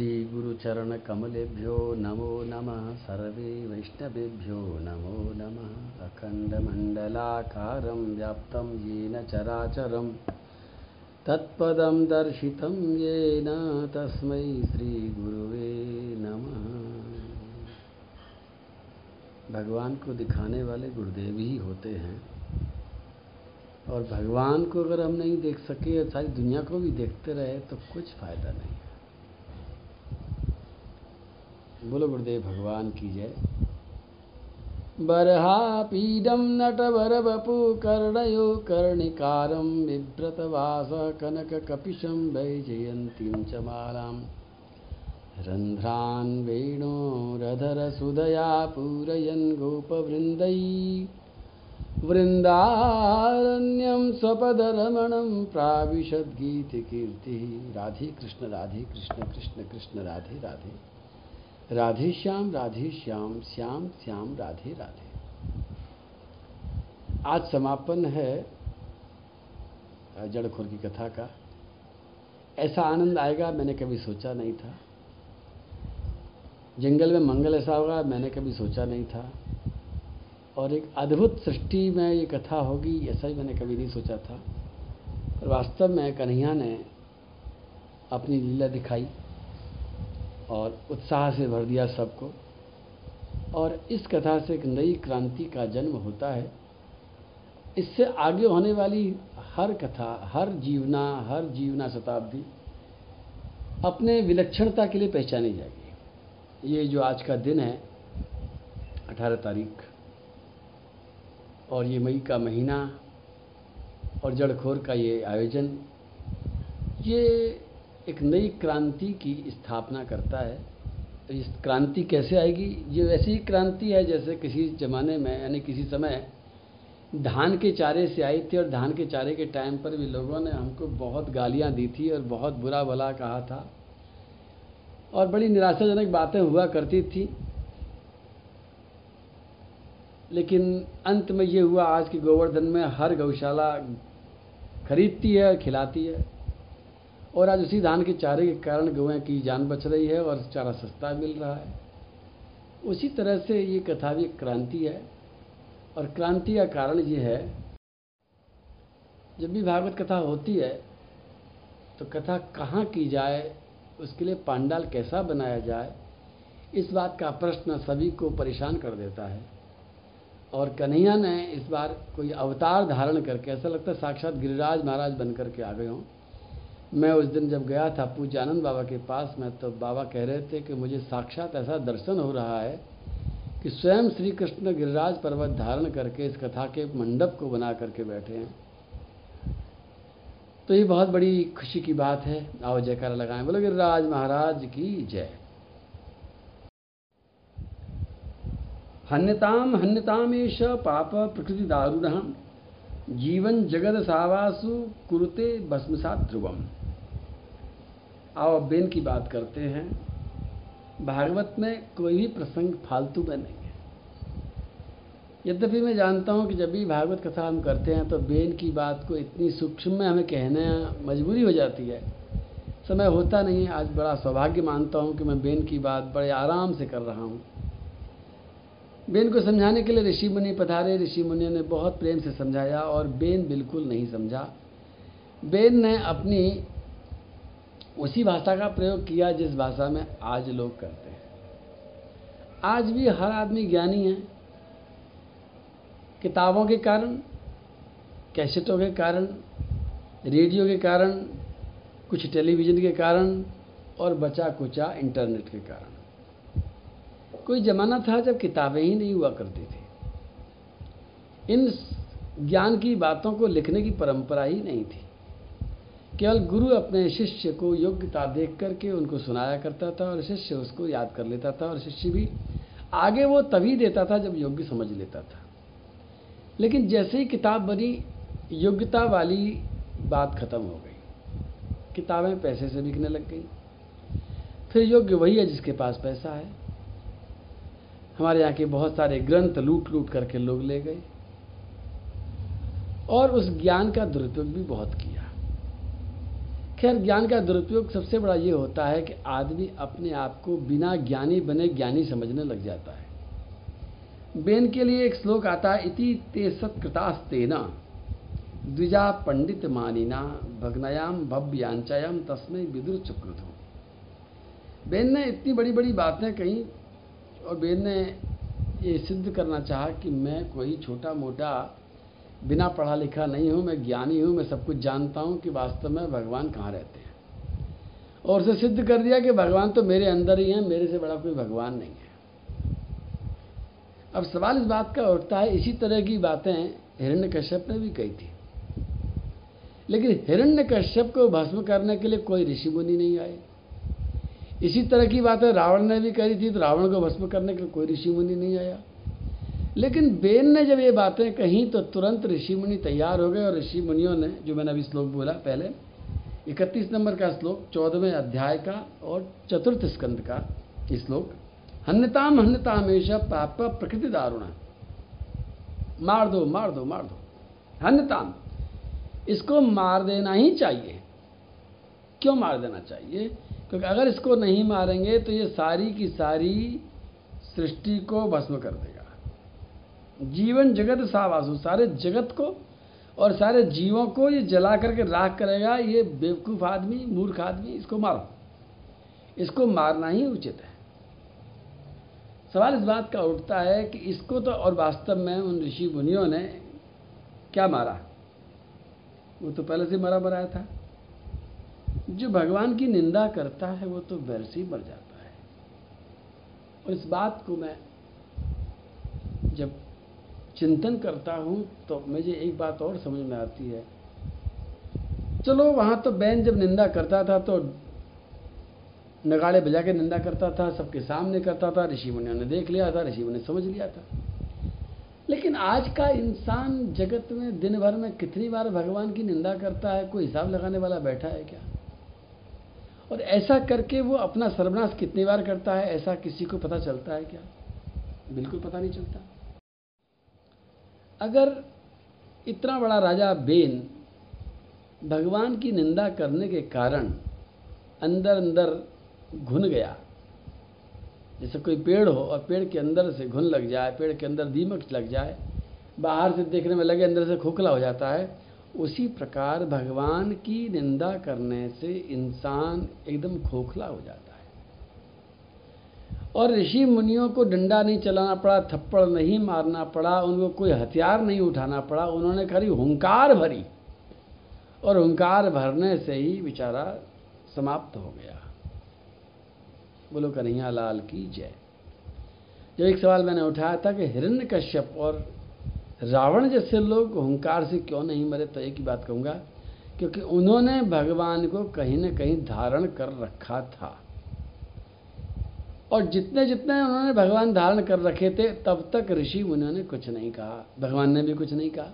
श्रीगुरुचरणकमलेभ्यो नमो नमः सर्वे वैष्णवेभ्यो नमो नमः अखण्डमण्डलाकारं व्याप्तं येन चराचरं तत्पदं दर्शितं येन तस्मै श्रीगुरुवे नमः। भगवान को दिखाने वाले गुरुदेव ही होते हैं। और भगवान को अगर हम नहीं देख सके सारी दुनिया को भी देखते रहे तो कुछ फ़ायदा नहीं है। बोलो गुरुदेव, भगवान की जय। बर्हापीडं नटवरवपु कर्णयो कर्णिकारं बिभ्रतवास कनककपिशं वैजयन्तीं च मालाम्। रन्ध्रान् वेणोरधरसुधया पूरयन् गोपवृन्दै। वृन्दारण्यं स्वपदरमणं प्राविशद्गीतकीर्तिः। राधे कृष्ण राधे कृष्ण कृष्ण कृष्ण, राधे राधे। राधे श्याम राधे श्याम श्याम श्याम, राधे राधे। आज समापन है जड़खोर की कथा का। ऐसा आनंद आएगा, मैंने कभी सोचा नहीं था। जंगल में मंगल ऐसा होगा, मैंने कभी सोचा नहीं था। और एक अद्भुत सृष्टि में ये कथा होगी, ऐसा ही मैंने कभी नहीं सोचा था। पर वास्तव में कन्हैया ने अपनी लीला दिखाई। और उत्साह से भर दिया सबको। और इस कथा से एक नई क्रांति का जन्म होता है। इससे आगे होने वाली हर कथा, हर जीवना हर जीवना शताब्दी अपने विलक्षणता के लिए पहचानी जाएगी। ये जो आज का दिन है, अठारह तारीख, और ये मई का महीना, और जड़खोर का ये आयोजन, ये एक नई क्रांति की स्थापना करता है। इस क्रांति कैसे आएगी? ये वैसी क्रांति है जैसे किसी ज़माने में, यानी किसी समय धान के चारे से आई थी और धान के चारे के टाइम पर भी लोगों ने हमको बहुत गालियाँ दी थी और बहुत बुरा भला कहा था। और बड़ी निराशाजनक बातें हुआ करती थी। लेकिन अंत में ये हुआ, आज के गोवर्धन में हर गौशाला खरीदती है और खिलाती है। और आज उसी धान के चारे के कारण गौएँ की जान बच रही है और चारा सस्ता मिल रहा है। उसी तरह से ये कथा भी क्रांति है और क्रांति का कारण ये है, जब भी भागवत कथा होती है तो कथा कहाँ की जाए, उसके लिए पांडाल कैसा बनाया जाए, इस बात का प्रश्न सभी को परेशान कर देता है। और कन्हैया ने इस बार कोई अवतार धारण करके, ऐसा लगता है साक्षात गिरिराज महाराज बन करके आ गए हों। मैं उस दिन जब गया था पूजानंद बाबा के पास, में तो बाबा कह रहे थे कि मुझे साक्षात ऐसा दर्शन हो रहा है कि स्वयं श्री कृष्ण गिरिराज पर्वत धारण करके इस कथा के मंडप को बना करके बैठे हैं। तो ये बहुत बड़ी खुशी की बात है। आओ जयकारा लगाएँ। बोलो, गिरिराज महाराज की जय। हन्यताम हन्यतामेश पाप प्रकृति दारुण। जीवन जगत सावासु कुरुते भस्मसात ध्रुवम आओ बेन की बात करते हैं। भागवत में कोई भी प्रसंग फालतू में नहीं है। यद्यपि मैं जानता हूँ कि जब भी भागवत कथा हम करते हैं तो बेन की बात को इतनी सूक्ष्म में हमें कहने मजबूरी हो जाती है। समय होता नहीं है आज बड़ा सौभाग्य मानता हूँ कि मैं बेन की बात बड़े आराम से कर रहा हूँ। बेन को समझाने के लिए ऋषि मुनि पधारे। ऋषि मुनियों ने बहुत प्रेम से समझाया और बेन बिल्कुल नहीं समझा। बेन ने अपनी उसी भाषा का प्रयोग किया जिस भाषा में आज लोग करते हैं। आज भी हर आदमी ज्ञानी है। किताबों के कारण, कैसेटों के कारण, रेडियो के कारण, कुछ टेलीविज़न के कारण और बचा कुचा इंटरनेट के कारण। कोई ज़माना था जब किताबें ही नहीं हुआ करती थी। इन ज्ञान की बातों को लिखने की परंपरा ही नहीं थी। केवल गुरु अपने शिष्य को योग्यता देख करके उनको सुनाया करता था और शिष्य उसको याद कर लेता था और शिष्य भी आगे वो तभी देता था जब योग्य समझ लेता था। लेकिन जैसे ही किताब बनी, योग्यता वाली बात खत्म हो गई। किताबें पैसे से बिकने लग गई। फिर योग्य वही है जिसके पास पैसा है। हमारे यहाँ के बहुत सारे ग्रंथ लूट लूट करके लोग ले गए। और उस ज्ञान का दुरुपयोग भी बहुत किया। खैर, ज्ञान का दुरुपयोग सबसे बड़ा ये होता है कि आदमी अपने आप को बिना ज्ञानी बने ज्ञानी समझने लग जाता है। बेन के लिए एक श्लोक आता है, इति ते सत्कृतास्तेना, द्विजा पंडित मानिना भग्नयाम भव्यांचायाम तस्मय विदुर चक्रधो बेन ने इतनी बड़ी बड़ी बातें कही, और बेन ने ये सिद्ध करना चाहा कि मैं कोई छोटा मोटा बिना पढ़ा लिखा नहीं हूँ, मैं ज्ञानी हूँ, मैं सब कुछ जानता हूँ कि वास्तव में भगवान कहाँ रहते हैं। और उसे सिद्ध कर दिया कि भगवान तो मेरे अंदर ही हैं, मेरे से बड़ा कोई भगवान नहीं है। अब सवाल इस बात का उठता है, इसी तरह की बातें हिरण्य कश्यप ने भी कही थी। लेकिन हिरण्य कश्यप को भस्म करने के लिए कोई ऋषि मुनि नहीं आए। इसी तरह की बातें रावण ने भी कही थी तो रावण को भस्म करने के लिए कोई ऋषि मुनि नहीं आया। लेकिन बेन ने जब ये बातें कहीं तो तुरंत ऋषि मुनि तैयार हो गए और ऋषि मुनियों ने, जो मैंने अभी श्लोक बोला पहले, इकतीस नंबर का श्लोक, चौदहवें अध्याय का और चतुर्थ स्कंद का श्लोक हन्यताम हन्यताम हमेशा पाप प्रकृति दारुण मार दो मार दो मार दो। हन्यताम इसको मार देना ही चाहिए। क्यों मार देना चाहिए? क्योंकि अगर इसको नहीं मारेंगे तो ये सारी की सारी सृष्टि को भस्म कर देगा। जीवन जगत सावासु, सारे जगत को और सारे जीवों को ये जला करके राख करेगा, ये बेवकूफ़ आदमी, मूर्ख आदमी, इसको मारो। इसको मारना ही उचित है। सवाल इस बात का उठता है कि इसको तो और वास्तव में उन ऋषि मुनियों ने क्या मारा? वो तो पहले से मरा मराया था। जो भगवान की निंदा करता है, वो तो वैसे ही मर जाता है। और इस बात को मैं जब चिंतन करता हूँ तो मुझे एक बात और समझ में आती है। चलो, वहाँ तो बैन जब निंदा करता था तो नगाड़े बजा के निंदा करता था, सबके सामने करता था ऋषि मुनियों ने देख लिया था ऋषि मुनि समझ लिया था। लेकिन आज का इंसान जगत में दिन भर में कितनी बार भगवान की निंदा करता है, कोई हिसाब लगाने वाला बैठा है क्या? और ऐसा करके वो अपना सर्वनाश कितनी बार करता है, ऐसा किसी को पता चलता है क्या? बिल्कुल पता नहीं चलता। अगर इतना बड़ा राजा बेन भगवान की निंदा करने के कारण अंदर अंदर घुन गया, जैसे कोई पेड़ हो और पेड़ के अंदर से घुन लग जाए, पेड़ के अंदर दीमक लग जाए, बाहर से देखने में लगे, अंदर से खोखला हो जाता है, उसी प्रकार भगवान की निंदा करने से इंसान एकदम खोखला हो जाता है। और ऋषि मुनियों को डंडा नहीं चलाना पड़ा, थप्पड़ नहीं मारना पड़ा, उनको कोई हथियार नहीं उठाना पड़ा, उन्होंने खाली हुंकार भरी। और हुंकार भरने से ही बेचारा समाप्त हो गया। बोलो कन्हैया लाल की जय। जो एक सवाल मैंने उठाया था कि हिरण्य कश्यप और रावण जैसे लोग हुंकार से क्यों नहीं मरे तो एक ही बात कहूँगा, क्योंकि उन्होंने भगवान को कहीं ना कहीं धारण कर रखा था। और जितने जितने उन्होंने भगवान धारण कर रखे थे, तब तक ऋषि उन्होंने कुछ नहीं कहा। भगवान ने भी कुछ नहीं कहा।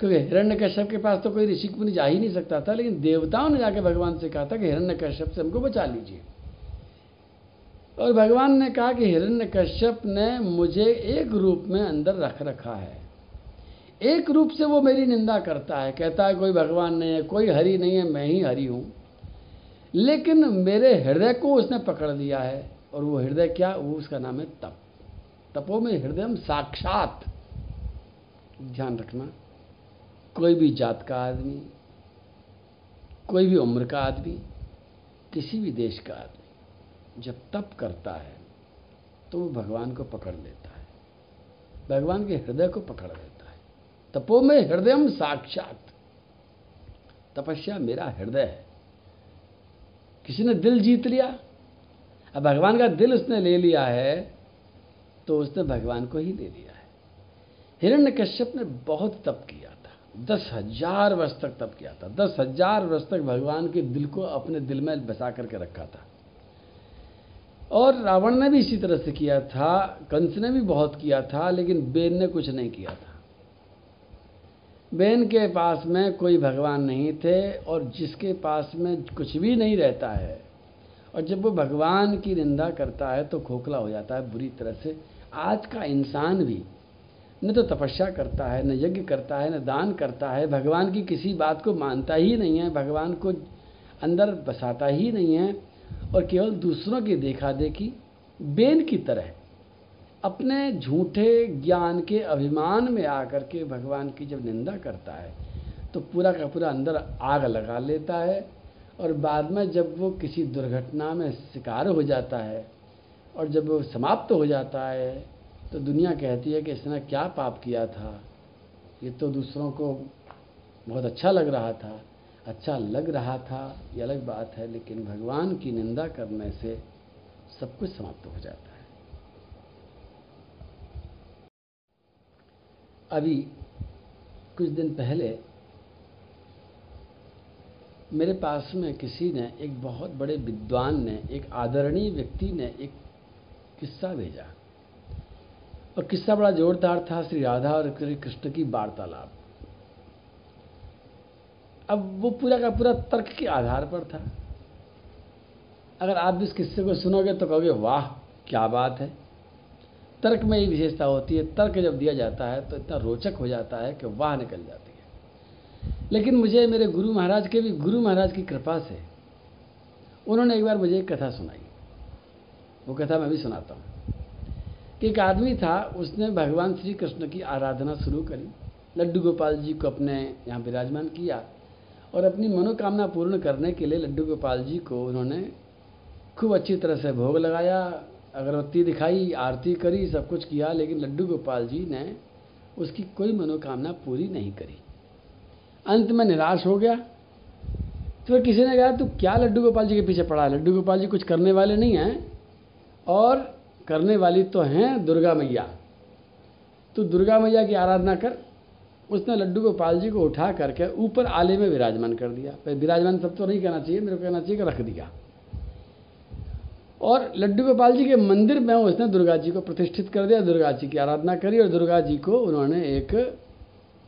क्योंकि हिरण्य कश्यप के पास तो कोई ऋषि मुनि जा ही नहीं सकता था, लेकिन देवताओं ने जाके भगवान से कहा था कि हिरण्य कश्यप से हमको बचा लीजिए। और भगवान ने कहा कि हिरण्य कश्यप ने मुझे एक रूप में अंदर रख रखा है। एक रूप से वो मेरी निंदा करता है, कहता है, कोई भगवान नहीं है, कोई हरि नहीं है, मैं ही हरि हूँ। लेकिन मेरे हृदय को उसने पकड़ लिया है। और वो हृदय क्या, वो उसका नाम है तप। तपो में हृदय साक्षात ध्यान रखना। कोई भी जात का आदमी, कोई भी उम्र का आदमी, किसी भी देश का आदमी, जब तप करता है तो वो भगवान को पकड़ लेता है। भगवान के हृदय को पकड़ लेता है। तपो में हृदय साक्षात। तपस्या मेरा हृदय है। किसी ने दिल जीत लिया अब भगवान का दिल उसने ले लिया है तो उसने भगवान को ही ले लिया है। हिरण्य कश्यप ने बहुत तप किया था। दस हज़ार वर्ष तक तप किया था। दस हज़ार वर्ष तक भगवान के दिल को अपने दिल में बसा करके रखा था। और रावण ने भी इसी तरह से किया था। कंस ने भी बहुत किया था, लेकिन बेन ने कुछ नहीं किया था। बेन के पास में कोई भगवान नहीं थे, और जिसके पास में कुछ भी नहीं रहता है और जब वो भगवान की निंदा करता है तो खोखला हो जाता है बुरी तरह से। आज का इंसान भी न तो तपस्या करता है, न यज्ञ करता है, न दान करता है। भगवान की किसी बात को मानता ही नहीं है, भगवान को अंदर बसाता ही नहीं है और केवल दूसरों की देखा देखी बेन की तरह अपने झूठे ज्ञान के अभिमान में आकर के भगवान की जब निंदा करता है तो पूरा का पूरा अंदर आग लगा लेता है। और बाद में जब वो किसी दुर्घटना में शिकार हो जाता है और जब वो समाप्त हो जाता है तो दुनिया कहती है कि इसने क्या पाप किया था। ये तो दूसरों को बहुत अच्छा लग रहा था। अच्छा लग रहा था, ये अलग बात है, लेकिन भगवान की निंदा करने से सब कुछ समाप्त हो जाता है। अभी कुछ दिन पहले मेरे पास में किसी ने, एक बहुत बड़े विद्वान ने, एक आदरणीय व्यक्ति ने एक किस्सा भेजा। और किस्सा बड़ा जोरदार था, श्री राधा और श्री कृष्ण की वार्तालाप। अब वो पूरा का पूरा तर्क के आधार पर था। अगर आप इस किस्से को सुनोगे तो कहोगे, वाह, क्या बात है। तर्क में ये विशेषता होती है, तर्क जब दिया जाता है तो इतना रोचक हो जाता है कि वाह निकल जाती है। लेकिन मुझे मेरे गुरु महाराज के भी, गुरु महाराज की कृपा से उन्होंने एक बार मुझे एक कथा सुनाई। वो कथा मैं भी सुनाता हूँ। कि एक आदमी था, उसने भगवान श्री कृष्ण की आराधना शुरू करी। लड्डू गोपाल जी को अपने यहाँ विराजमान किया और अपनी मनोकामना पूर्ण करने के लिए लड्डू गोपाल जी को उन्होंने खूब अच्छी तरह से भोग लगाया, अगरबत्ती दिखाई, आरती करी, सब कुछ किया, लेकिन लड्डू गोपाल जी ने उसकी कोई मनोकामना पूरी नहीं करी। अंत में निराश हो गया। तो फिर किसी ने कहा, तू क्या लड्डू गोपाल जी के पीछे पड़ा है? लड्डू गोपाल जी कुछ करने वाले नहीं हैं और करने वाली तो हैं दुर्गा मैया। तो दुर्गा मैया की आराधना कर। उसने लड्डू गोपाल जी को उठा करके ऊपर आले में विराजमान कर दिया। पर विराजमान सब तो नहीं कहना चाहिए, मेरे को कहना चाहिए कि रख दिया। और लड्डू गोपाल जी के मंदिर में उसने दुर्गा जी को प्रतिष्ठित कर दिया, दुर्गा जी की आराधना करी और दुर्गा जी को उन्होंने एक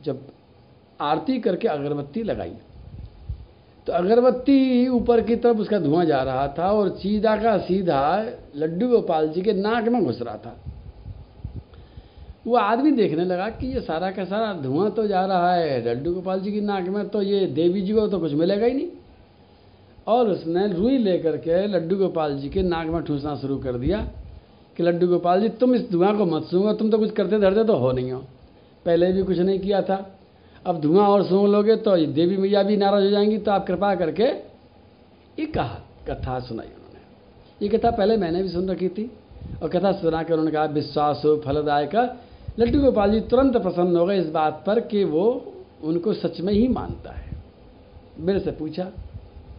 जब आरती करके अगरबत्ती लगाई। तो अगरबत्ती ऊपर की तरफ़ उसका धुआँ जा रहा था और सीधा का सीधा लड्डू गोपाल जी के नाक में घुस रहा था। वो आदमी देखने लगा कि ये सारा का सारा धुआँ तो जा रहा है, लड्डू गोपाल जी की नाक में तो ये देवी जी को तो कुछ मिलेगा ही नहीं। और उसने रुई लेकर के लड्डू गोपाल जी के नाक में ठूसना शुरू कर दिया कि लड्डू गोपाल जी, तुम इस धुआँ को मत सूँगा तुम तो कुछ करते धरते तो हो नहीं हो। पहले भी कुछ नहीं किया था। अब धुआँ और सूंघ लोगे तो देवी मैया भी नाराज़ हो जाएँगी तो आप कृपा करके ये कहा, कथा सुनाई उन्होंने। ये कथा पहले मैंने भी सुन रखी थी, और कथा सुना कर उन्होंने कहा, विश्वास हो फलदायक। लड्डू गोपाल जी तुरंत प्रसन्न हो गए इस बात पर कि वो उनको सच में ही मानता है। मेरे से पूछा,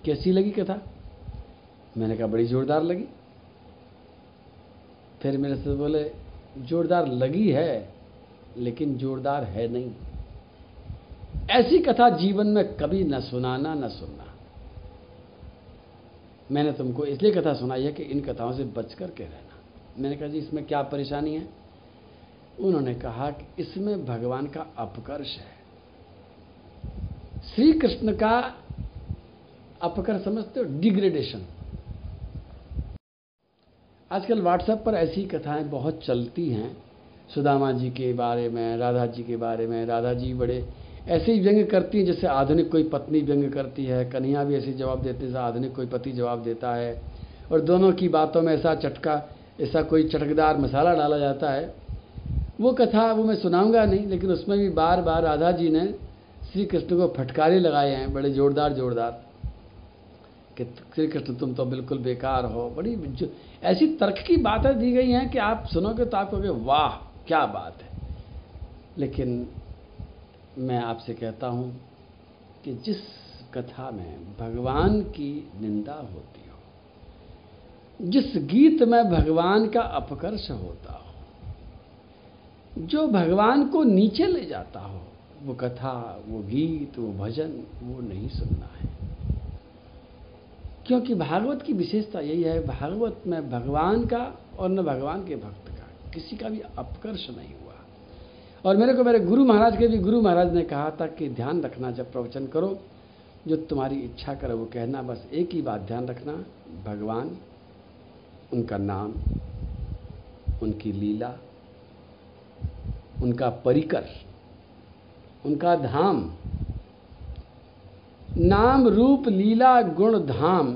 कैसी लगी कथा? मैंने कहा, बड़ी जोरदार लगी। फिर मेरे से बोले, जोरदार लगी है, लेकिन जोरदार है नहीं। ऐसी कथा जीवन में कभी न सुनाना, न सुनना। मैंने तुमको इसलिए कथा सुनाई है कि इन कथाओं से बच कर के रहना। मैंने कहा, जी, इसमें क्या परेशानी है? उन्होंने कहा कि इसमें भगवान का अपकर्ष है। श्री कृष्ण का अपकर समझते हो? डिग्रेडेशन आजकल व्हाट्सएप पर ऐसी कथाएँ बहुत चलती हैं। सुदामा जी के बारे में, राधा जी के बारे में, राधा जी बड़े ऐसे ही व्यंग करती हैं जैसे आधुनिक कोई पत्नी व्यंग करती है, कन्हैया भी ऐसे जवाब देते हैं, जैसे आधुनिक कोई पति जवाब देता है। और दोनों की बातों में ऐसा चटका, ऐसा कोई चटकदार मसाला डाला जाता है। वो कथा वो मैं सुनाऊँगा नहीं, लेकिन उसमें भी बार बार राधा जी ने श्री कृष्ण को फटकारे लगाए हैं, बड़े जोरदार जोरदार। कि श्री कृष्ण तुम तो बिल्कुल बेकार हो। बड़ी ऐसी तर्क की बातें दी गई हैं कि आप सुनोगे तो आप कहोगे, वाह, क्या बात है। लेकिन मैं आपसे कहता हूँ कि जिस कथा में भगवान की निंदा होती हो, जिस गीत में भगवान का अपकर्ष होता हो, जो भगवान को नीचे ले जाता हो, वो कथा, वो गीत, वो भजन, वो नहीं सुनना है। क्योंकि भागवत की विशेषता यही है, भागवत में भगवान का और न भगवान के भक्त का किसी का भी अपकर्ष नहीं हुआ और मेरे को मेरे गुरु महाराज के भी गुरु महाराज ने कहा था कि ध्यान रखना, जब प्रवचन करो, जो तुम्हारी इच्छा करे, वो कहना, बस एक ही बात ध्यान रखना, भगवान, उनका नाम, उनकी लीला, उनका परिकर, उनका धाम, नाम रूप, लीला, गुण, धाम,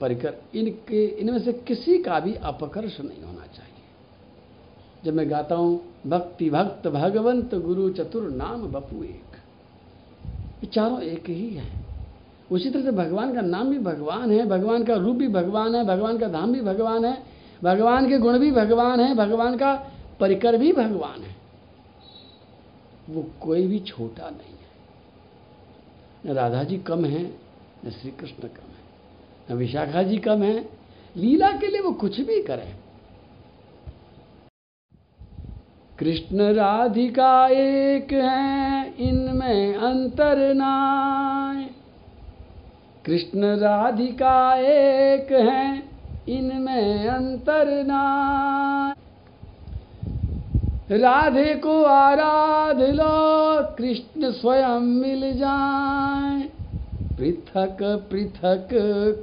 परिकर, इनके, इनमें से किसी का भी अपकर्ष नहीं होना। जब मैं गाता हूँ, भक्ति भक्त भगवंत गुरु चतुर नाम बपू एक। चारों एक ही है। उसी तरह से भगवान का नाम भी भगवान है, भगवान का रूप भी भगवान है, भगवान का धाम भी भगवान है, भगवान के गुण भी भगवान है, भगवान का परिकर भी भगवान है। वो कोई भी छोटा नहीं है। न राधा जी कम है, न श्री कृष्ण कम है, न विशाखा जी कम है। लीला के लिए वो कुछ भी करें। कृष्ण राधिका एक है, इनमें अंतर नाय। कृष्ण राधिका एक है, इनमें अंतर नाय। राधे को आराध लो, कृष्ण स्वयं मिल जाए। पृथक पृथक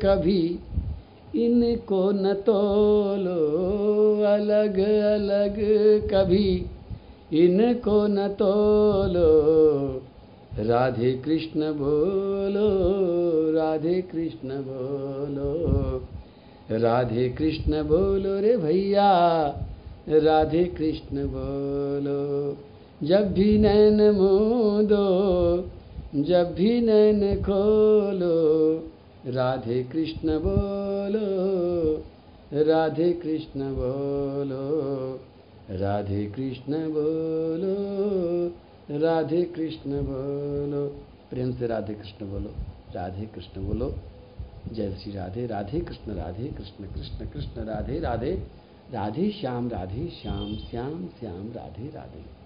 कभी इनको न तोलो, अलग अलग कभी। इनको न तोलो, राधे कृष्ण बोलो, राधे कृष्ण बोलो। राधे कृष्ण बोलो रे भैया, राधे कृष्ण बोलो। जब भी नैन मूदो, जब भी नैन खोलो, राधे कृष्ण बोलो। राधे कृष्ण बोलो। राधे कृष्ण बोलो। राधे कृष्ण बोलो। प्रेम से राधे कृष्ण बोलो। राधे कृष्ण बोलो। जय श्री राधे राधे कृष्ण राधे कृष्ण कृष्ण कृष्ण, राधे राधे। राधे श्याम राधे श्याम श्याम श्याम, राधे राधे।